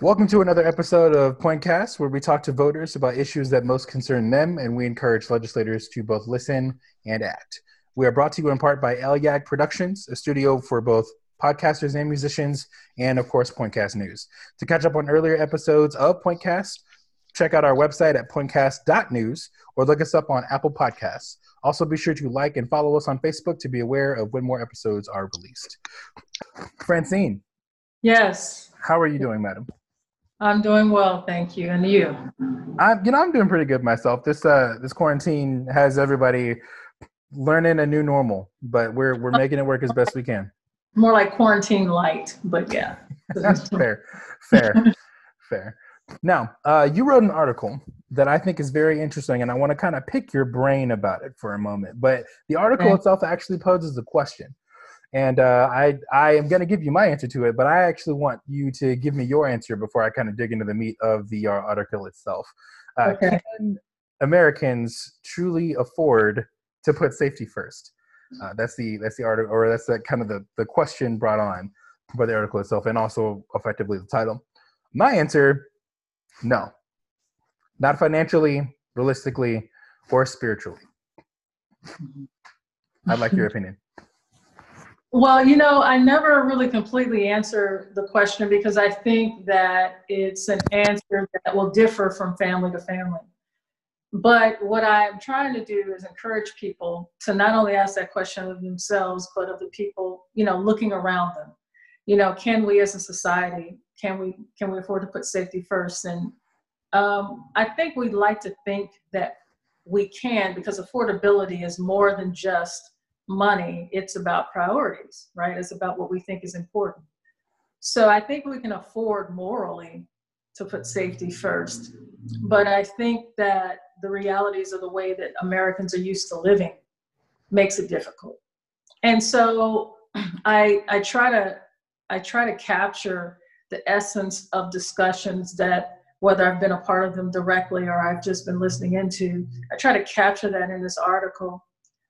Welcome to another episode of Pointcast, where we talk to voters about issues that most concern them, and we encourage legislators to both listen and act. We are brought to you in part by Elyag Productions, a studio for both podcasters and musicians, and of course, Pointcast News. To catch up on earlier episodes of Pointcast, check out our website at pointcast.news or look us up on Apple Podcasts. Also, be sure to like and follow us on Facebook to be aware of when more episodes are released. Francine. Yes. How are you doing, madam? I'm doing well, thank you. And you? I'm, you know, I'm doing pretty good myself. This uh, this quarantine has everybody learning a new normal, but we're we're making it work as best we can. More like quarantine light, but yeah. fair, fair, fair. Now, uh, you wrote an article that I think is very interesting, and I want to kind of pick your brain about it for a moment. But the article okay. itself actually poses a question and uh, I I am going to give you my answer to it, but I actually want you to give me your answer before I kind of dig into the meat of the uh, article itself. Uh, okay. Can Americans truly afford to put safety first? Uh, that's the that's the article, or that's the kind of the the question brought on by the article itself, and also effectively the title. My answer: No, not financially, realistically, or spiritually. I'd like your opinion. Well, you know, I never really completely answer the question because I think that it's an answer that will differ from family to family. But what I'm trying to do is encourage people to not only ask that question of themselves, but of the people, you know, looking around them. You know, can we as a society, can we can we afford to put safety first? And um, I think we'd like to think that we can because affordability is more than just money, it's about priorities, right? It's about what we think is important. So I think we can afford morally to put safety first. But I think that the realities of the way that Americans are used to living makes it difficult. And so I I try to I try to capture the essence of discussions that whether I've been a part of them directly or I've just been listening into, I try to capture that in this article,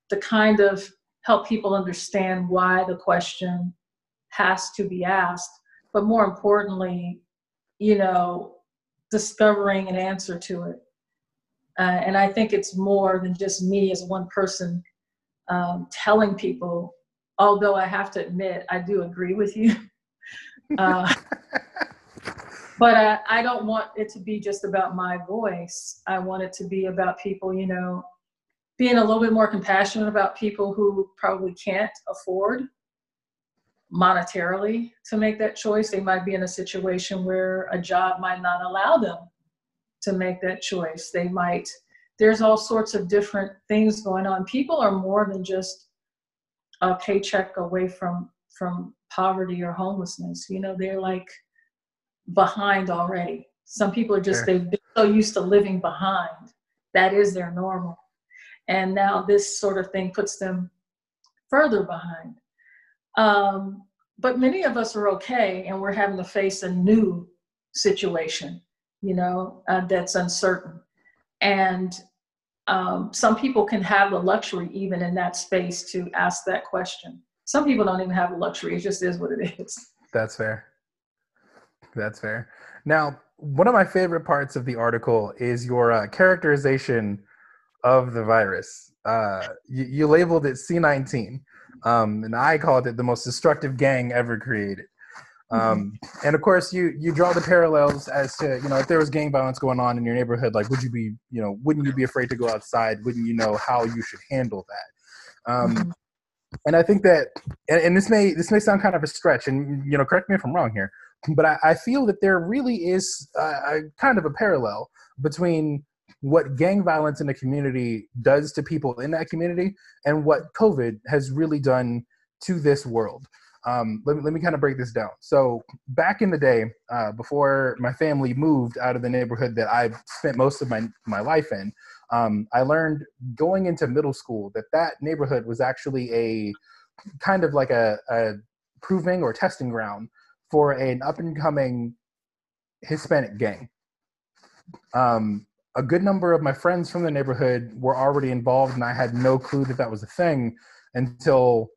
the kind of help people understand why the question has to be asked, but more importantly, you know, discovering an answer to it. Uh, and I think it's more than just me as one person um, telling people, although I have to admit, I do agree with you. uh, but I, I don't want it to be just about my voice. I want it to be about people, you know, being a little bit more compassionate about people who probably can't afford monetarily to make that choice. They might be in a situation where a job might not allow them to make that choice. They might, there's all sorts of different things going on. People are more than just a paycheck away from from poverty or homelessness. You know, they're like behind already. Some people are just sure. they've been so used to living behind. That is their normal and now this sort of thing puts them further behind. Um, but many of us are okay, and we're having to face a new situation, you know, uh, that's uncertain. And um, some people can have the luxury, even in that space, to ask that question. Some people don't even have the luxury. It just is what it is. That's fair. That's fair. Now, one of my favorite parts of the article is your uh, characterization of the virus. Uh, you, you, labeled it C19, um, and I called it the most destructive gang ever created. Mm-hmm. Um, and of course, you you draw the parallels as to you know if there was gang violence going on in your neighborhood, like would you be you know wouldn't you be afraid to go outside? Wouldn't you know how you should handle that? Um, mm-hmm. And I think that, and, and, this may this may sound kind of a stretch, and you know correct me if I'm wrong here, but I, I feel that there really is a, a kind of a parallel between what gang violence in the community does to people in that community and what COVID has really done to this world. Um, let, me, let me kind of break this down. So, back in the day, uh, before my family moved out of the neighborhood that I've spent most of my, my life in, um, I learned going into middle school that that neighborhood was actually a kind of like a, a proving or testing ground for an up and coming Hispanic gang. Um, a good number of my friends from the neighborhood were already involved, and I had no clue that that was a thing until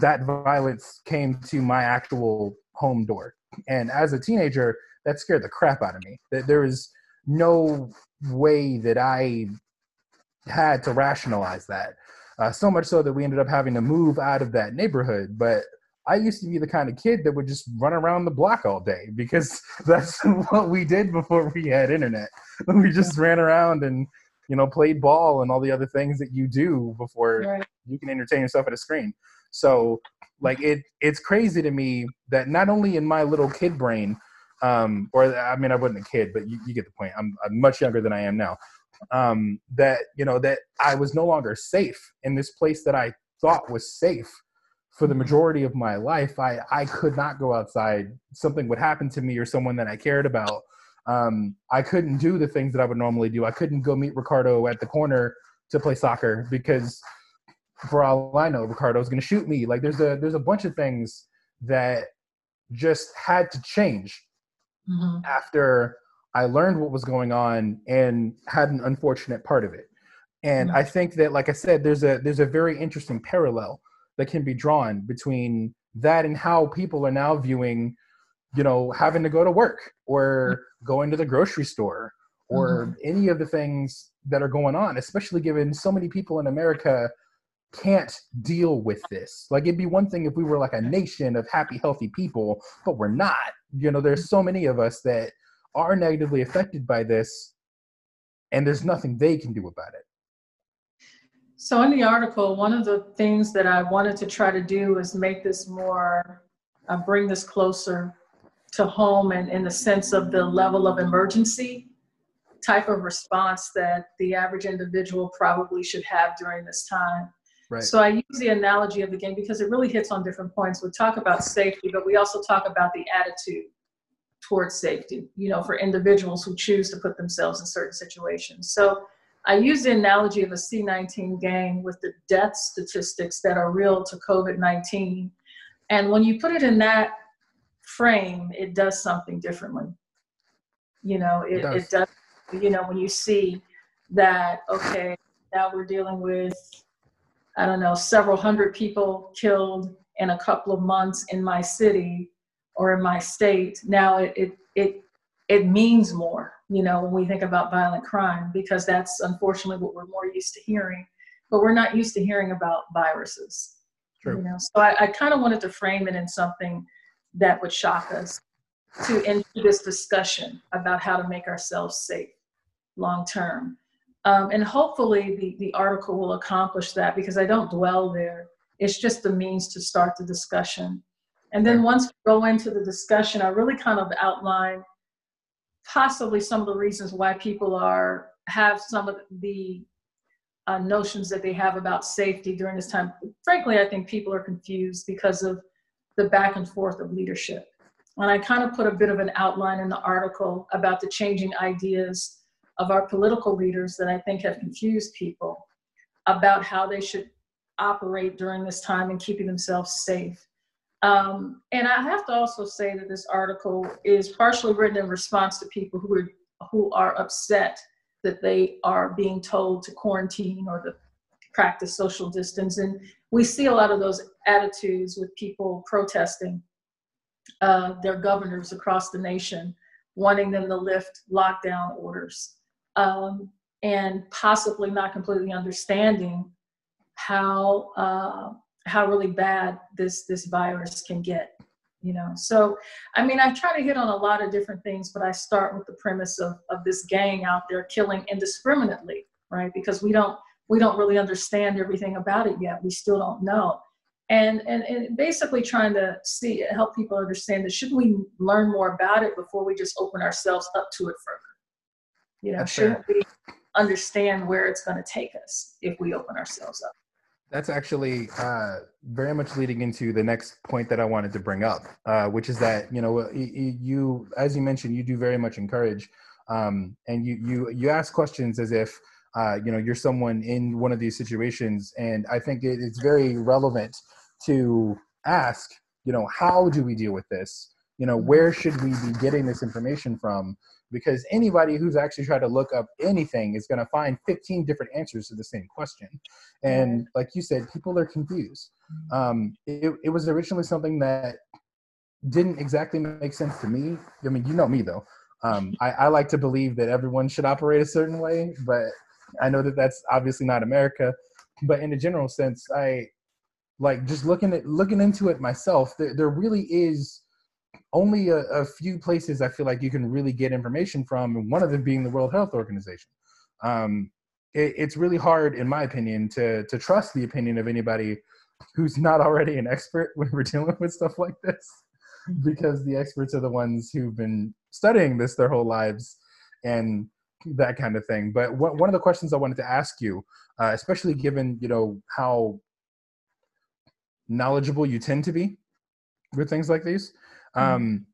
that violence came to my actual home door. And as a teenager, that scared the crap out of me. That there was no way that I had to rationalize that. Uh, so much so that we ended up having to move out of that neighborhood. But I used to be the kind of kid that would just run around the block all day because that's what we did before we had internet. We just ran around and you know played ball and all the other things that you do before right. you can entertain yourself at a screen. So like it it's crazy to me that not only in my little kid brain um or I mean I wasn't a kid but you, you get the point. I'm, I'm much younger than I am now. Um that you know that I was no longer safe in this place that I thought was safe for the majority of my life, I, I could not go outside. Something would happen to me or someone that I cared about. Um, I couldn't do the things that I would normally do. I couldn't go meet Ricardo at the corner to play soccer because, for all I know, Ricardo's going to shoot me. Like there's a there's a bunch of things that just had to change mm-hmm. after I learned what was going on and had an unfortunate part of it. And mm-hmm. I think that, like I said, there's a there's a very interesting parallel that can be drawn between that and how people are now viewing you know having to go to work or going to the grocery store or mm-hmm. any of the things that are going on especially given so many people in america can't deal with this. Like it'd be one thing if we were like a nation of happy healthy people but we're not. You know there's so many of us that are negatively affected by this and there's nothing they can do about it so in the article, one of the things that I wanted to try to do is make this more, uh, bring this closer to home and in the sense of the level of emergency type of response that the average individual probably should have during this time. Right. So I use the analogy of the game because it really hits on different points. We talk about safety, but we also talk about the attitude towards safety, you know, for individuals who choose to put themselves in certain situations. So I use the analogy of a C19 gang with the death statistics that are real to COVID 19. And when you put it in that frame, it does something differently. You know, it, it, does. it does, you know, when you see that, okay, now we're dealing with, I don't know, several hundred people killed in a couple of months in my city or in my state. Now it, it, it, it means more you know, when we think about violent crime, because that's unfortunately what we're more used to hearing. But we're not used to hearing about viruses. True. You know, so I, I kind of wanted to frame it in something that would shock us to enter this discussion about how to make ourselves safe long term. Um, and hopefully the, the article will accomplish that because I don't dwell there. It's just the means to start the discussion. And then once we go into the discussion, I really kind of outline possibly some of the reasons why people are have some of the uh, notions that they have about safety during this time. Frankly, I think people are confused because of the back and forth of leadership. And I kind of put a bit of an outline in the article about the changing ideas of our political leaders that I think have confused people about how they should operate during this time and keeping themselves safe. Um, and I have to also say that this article is partially written in response to people who are, who are upset that they are being told to quarantine or to practice social distance. And we see a lot of those attitudes with people protesting uh, their governors across the nation, wanting them to lift lockdown orders, um, and possibly not completely understanding how uh, how really bad this this virus can get you know? So i mean i try to hit on a lot of different things but i start with the premise of, of this gang out there killing indiscriminately right? Because we don't we don't really understand everything about it yet. We still don't know. And and, and basically trying to see help people understand that should we learn more about it before we just open ourselves up to it further? You know shouldn't we understand where it's going to take us if we open ourselves up that's actually uh, very much leading into the next point that I wanted to bring up, uh, which is that you know you, as you mentioned, you do very much encourage, um, and you you you ask questions as if uh, you know you're someone in one of these situations, and I think it, it's very relevant to ask, you know, how do we deal with this? You know, where should we be getting this information from? because anybody who's actually tried to look up anything is going to find 15 different answers to the same question and like you said people are confused um, it, it was originally something that didn't exactly make sense to me. I mean, you know me though. Um, I, I like to believe that everyone should operate a certain way, but I know that that's obviously not America. But in a general sense, I like just looking at looking into it myself. There, there really is only a, a, few places I feel like you can really get information from, and one of them being the World Health Organization. Um, it, it's really hard, in my opinion, to to trust the opinion of anybody who's not already an expert when we're dealing with stuff like this, because the experts are the ones who've been studying this their whole lives and that kind of thing. But one of the questions I wanted to ask you, uh, especially given you know how knowledgeable you tend to be with things like these, mm-hmm. Um,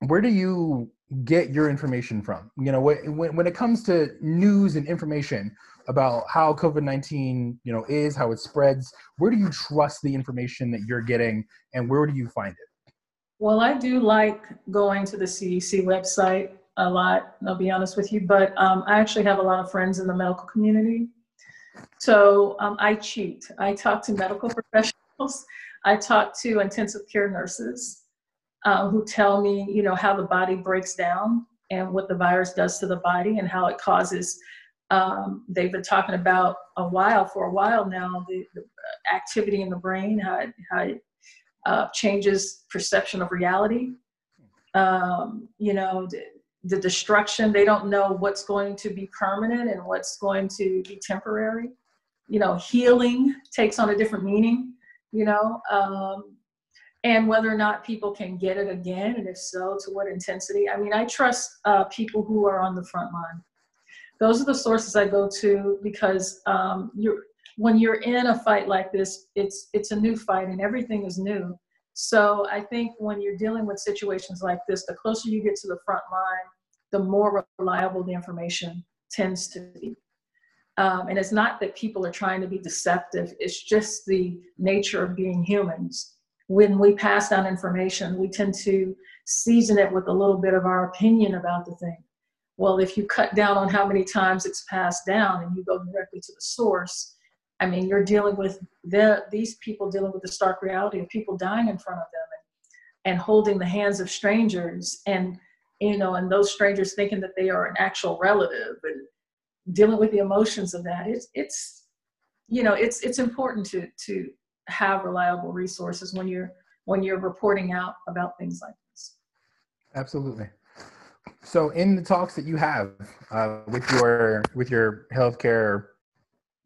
where do you get your information from? You know, when when it comes to news and information about how COVID nineteen, you know, is how it spreads, where do you trust the information that you're getting, and where do you find it? Well, I do like going to the CDC website a lot. I'll be honest with you, but um, I actually have a lot of friends in the medical community. So um, I cheat. I talk to medical professionals. I talk to intensive care nurses uh, who tell me, you know, how the body breaks down and what the virus does to the body and how it causes. Um, they've been talking about a while for a while now the, the activity in the brain, how it, how it uh, changes perception of reality. Um, you know, the, the destruction. They don't know what's going to be permanent and what's going to be temporary. You know, healing takes on a different meaning. You know, um, and whether or not people can get it again, and if so, to what intensity. I mean, I trust uh, people who are on the front line. Those are the sources I go to because um, you're when you're in a fight like this, it's it's a new fight and everything is new. So I think when you're dealing with situations like this, the closer you get to the front line, the more reliable the information tends to be. Um, and it's not that people are trying to be deceptive, it's just the nature of being humans when we pass down information, we tend to season it with a little bit of our opinion about the thing. Well, if you cut down on how many times it's passed down and you go directly to the source, I mean, you're dealing with the, these people dealing with the stark reality of people dying in front of them and, and holding the hands of strangers and, you know, and those strangers thinking that they are an actual relative and dealing with the emotions of that. It's, it's, you know, it's, it's important to, to have reliable resources when you're when you're reporting out about things like this. Absolutely. So, in the talks that you have uh, with your with your healthcare,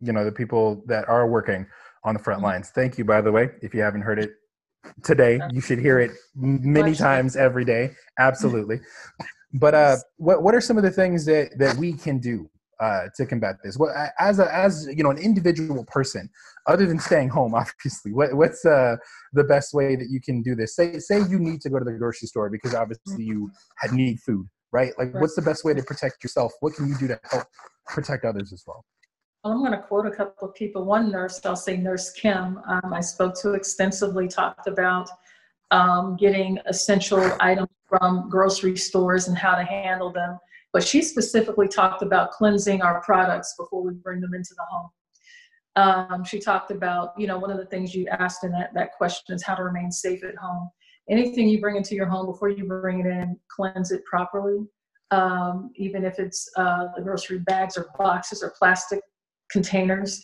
you know, the people that are working on the front mm-hmm. lines. Thank you, by the way. If you haven't heard it today, you should hear it many times every day. Absolutely. But uh, what what are some of the things that that we can do uh, to combat this? What as a as you know an individual person, other than staying home, obviously, what, what's uh, the best way that you can do this? Say say you need to go to the grocery store because obviously you need food, right? Like, what's the best way to protect yourself? What can you do to help protect others as well? Well, I'm going to quote a couple of people. One nurse, I'll say Nurse Kim, um, I spoke to extensively, talked about um, getting essential items from grocery stores and how to handle them but she specifically talked about cleansing our products before we bring them into the home. Um, she talked about, you know, one of the things you asked in that, that question is how to remain safe at home. Anything you bring into your home before you bring it in, cleanse it properly. Um, even if it's uh, the grocery bags or boxes or plastic containers,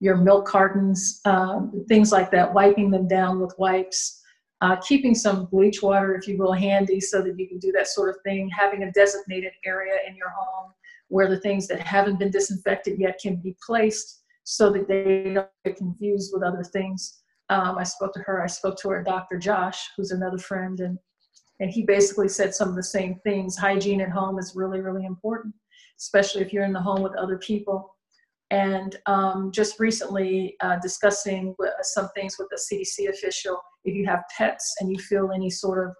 your milk cartons, um, things like that, wiping them down with wipes uh, keeping some bleach water, if you will, handy so that you can do that sort of thing, having a designated area in your home where the things that haven't been disinfected yet can be placed so that they don't get confused with other things. Um, I spoke to her, I spoke to her Dr. Josh, who's another friend, and, and he basically said some of the same things. Hygiene at home is really, really important, especially if you're in the home with other people. And um, just recently uh, discussing some things with a CDC official if you have pets and you feel any sort of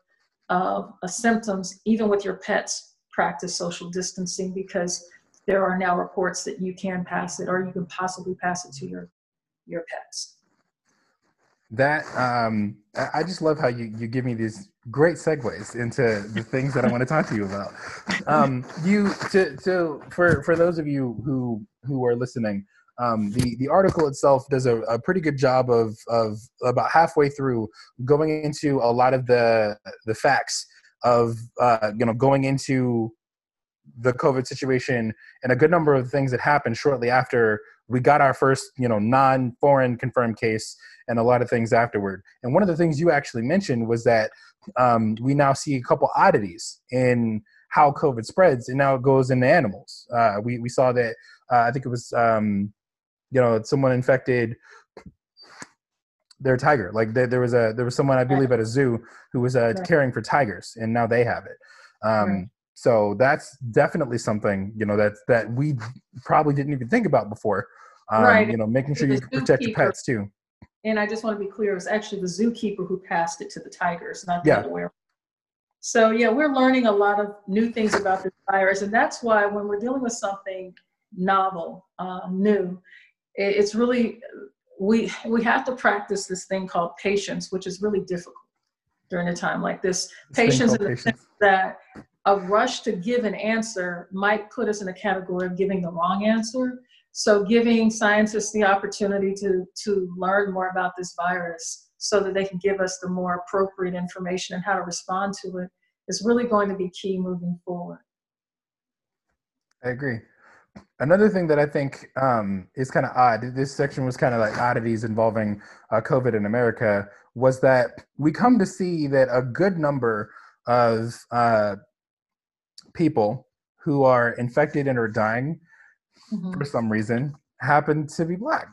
uh, symptoms, even with your pets, practice social distancing because there are now reports that you can pass it or you can possibly pass it to your your pets. That um, I just love how you, you give me these great segues into the things that I want to talk to you about. Um, you to to for for those of you who who are listening, um, the the article itself does a, a, pretty good job of of about halfway through going into a lot of the the facts of uh, you know going into the COVID situation and a good number of things that happened shortly after we got our first you know non-foreign confirmed case and a lot of things afterward. And one of the things you actually mentioned was that um, we now see a couple oddities in how COVID spreads, and now it goes into animals. Uh, we we saw that uh, I think it was um, you know someone infected their tiger. Like there, there was a there was someone I believe at a zoo who was uh, caring for tigers, and now they have it. Um. So that's definitely something you know that that we probably didn't even think about before. Um, right. You know, making sure you protect your pets too. And I just want to be clear: it was actually the zookeeper who passed it to the tigers, not the yeah. other way. So yeah, we're learning a lot of new things about this virus, and that's why when we're dealing with something novel, uh, new, it's really we we have to practice this thing called patience, which is really difficult during a time like this. this patience sense that a rush to give an answer might put us in a category of giving the wrong answer. So giving scientists the opportunity to to learn more about this virus so that they can give us the more appropriate information and how to respond to it is really going to be key moving forward. I agree. Another thing that I think um, is kind of odd, this section was kind of like oddities involving uh, COVID in America, was that we come to see that a good number of uh, people who are infected and are dying mm-hmm. for some reason happen to be black.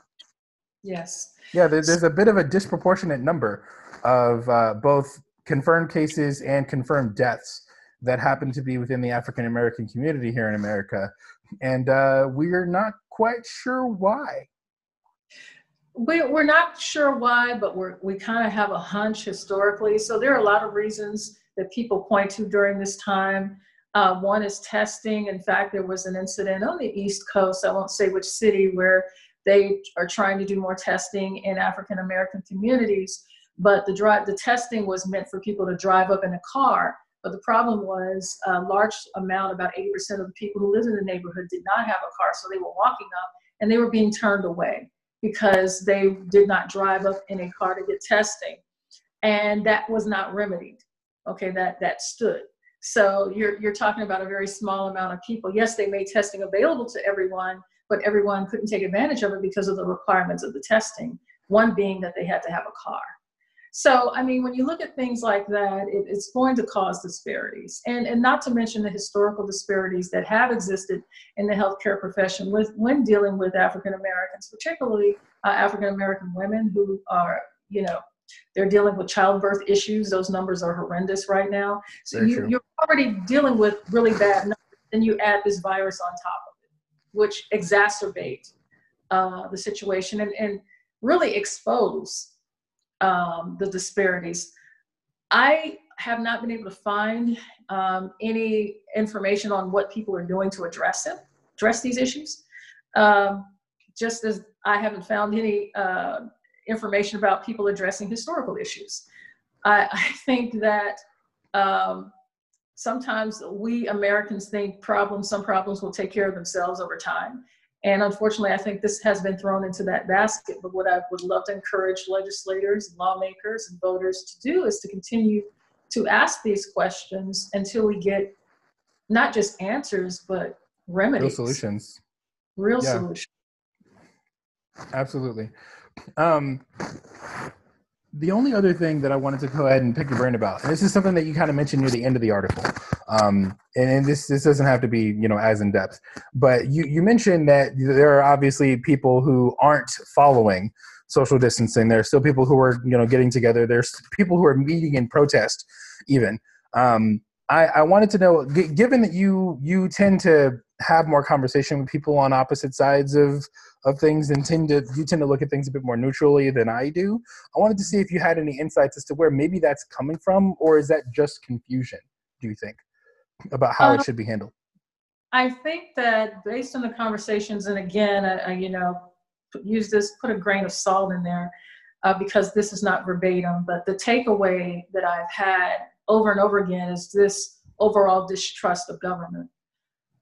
Yes. Yeah, there, there's a bit of a disproportionate number of uh, both confirmed cases and confirmed deaths that happen to be within the African American community here in America and uh, we're not quite sure why. We, we're not sure why, but we're, we kind of have a hunch historically. So there are a lot of reasons that people point to during this time. Uh, one is testing. In fact, there was an incident on the East Coast, I won't say which city, where they are trying to do more testing in African American communities. But the, drive, the testing was meant for people to drive up in a car but the problem was a large amount, about 80% of the people who lived in the neighborhood did not have a car, so they were walking up and they were being turned away because they did not drive up in a car to get testing. And that was not remedied. Okay, that, that stood. So you're, you're talking about a very small amount of people. Yes, they made testing available to everyone, but everyone couldn't take advantage of it because of the requirements of the testing. One being that they had to have a car. So, I mean, when you look at things like that, it, it's going to cause disparities. And, and not to mention the historical disparities that have existed in the healthcare profession with, when dealing with African Americans, particularly uh, African American women who are, you know, they're dealing with childbirth issues. Those numbers are horrendous right now. So you, you're already dealing with really bad numbers. Then you add this virus on top of it, which exacerbate uh, the situation and, and really expose um, the disparities. I have not been able to find um, any information on what people are doing to address it, address these issues. Um, just as I haven't found any uh, information about people addressing historical issues. I, I think that um, sometimes we Americans think problems, some problems will take care of themselves over time. And unfortunately, I think this has been thrown into that basket. But what I would love to encourage legislators, lawmakers, and voters to do is to continue to ask these questions until we get not just answers, but remedies. Real solutions. Real yeah. solutions. Absolutely. Um, the only other thing that I wanted to go ahead and pick your brain about, and this is something that you kind of mentioned near the end of the article, um, and this this doesn't have to be you know as in depth, but you you mentioned that there are obviously people who aren't following social distancing. There are still people who are you know getting together. There's people who are meeting in protest, even. Um, I, I wanted to know, g- given that you you tend to have more conversation with people on opposite sides of of things and tend to you tend to look at things a bit more neutrally than I do. I wanted to see if you had any insights as to where maybe that's coming from, or is that just confusion? Do you think about how it uh, should be handled? I think that based on the conversations, and again, I, I you know, use this, put a grain of salt in there, uh, because this is not verbatim, but the takeaway that I've had over and over again is this overall distrust of government.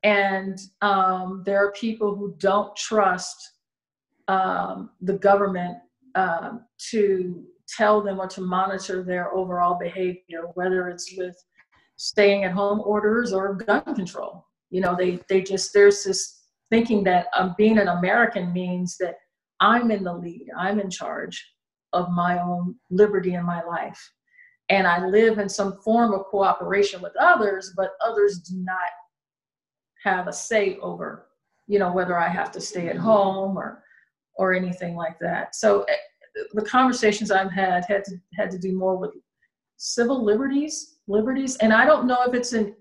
And um, there are people who don't trust um, the government um, to tell them or to monitor their overall behavior, whether it's with staying at home orders or gun control. You know, they they just there's this thinking that um, being an American means that I'm in the lead, I'm in charge of my own liberty in my life, and I live in some form of cooperation with others, but others do not have a say over, you know, whether I have to stay at home or or anything like that. So eh, the conversations I've had had to had to do more with civil liberties, liberties, and I don't know if it's an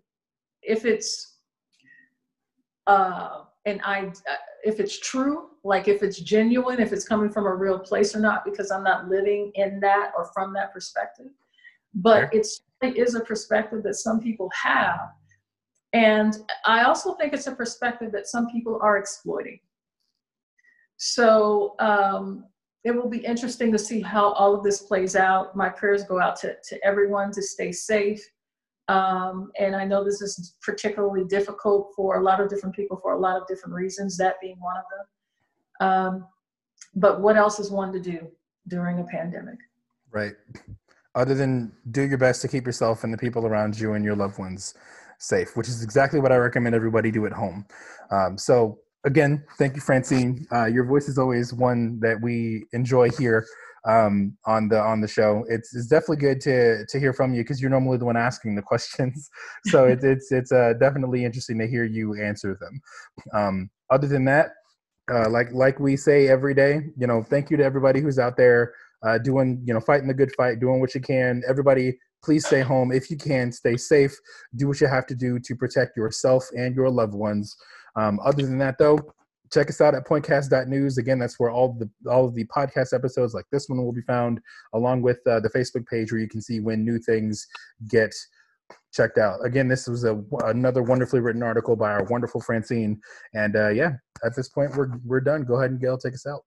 if it's uh, and I uh, if it's true, like if it's genuine, if it's coming from a real place or not, because I'm not living in that or from that perspective. But it's it is a perspective that some people have, and I also think it's a perspective that some people are exploiting. So um, it will be interesting to see how all of this plays out. My prayers go out to, to everyone to stay safe. Um, and I know this is particularly difficult for a lot of different people for a lot of different reasons, that being one of them. Um, but what else is one to do during a pandemic? Right. Other than do your best to keep yourself and the people around you and your loved ones safe, which is exactly what I recommend everybody do at home. Um, so again, thank you, Francine. Uh, your voice is always one that we enjoy here um, on the on the show. It's it's definitely good to to hear from you because you're normally the one asking the questions. So it's it's it's uh, definitely interesting to hear you answer them. Um, other than that, uh, like like we say every day, you know, thank you to everybody who's out there uh, doing you know fighting the good fight, doing what you can. Everybody. Please stay home if you can. Stay safe. Do what you have to do to protect yourself and your loved ones. Um, other than that, though, check us out at pointcast.news. Again, that's where all the all of the podcast episodes like this one will be found, along with uh, the Facebook page where you can see when new things get checked out. Again, this was a, another wonderfully written article by our wonderful Francine. And uh, yeah, at this point, we're we're done. Go ahead and Gail, take us out.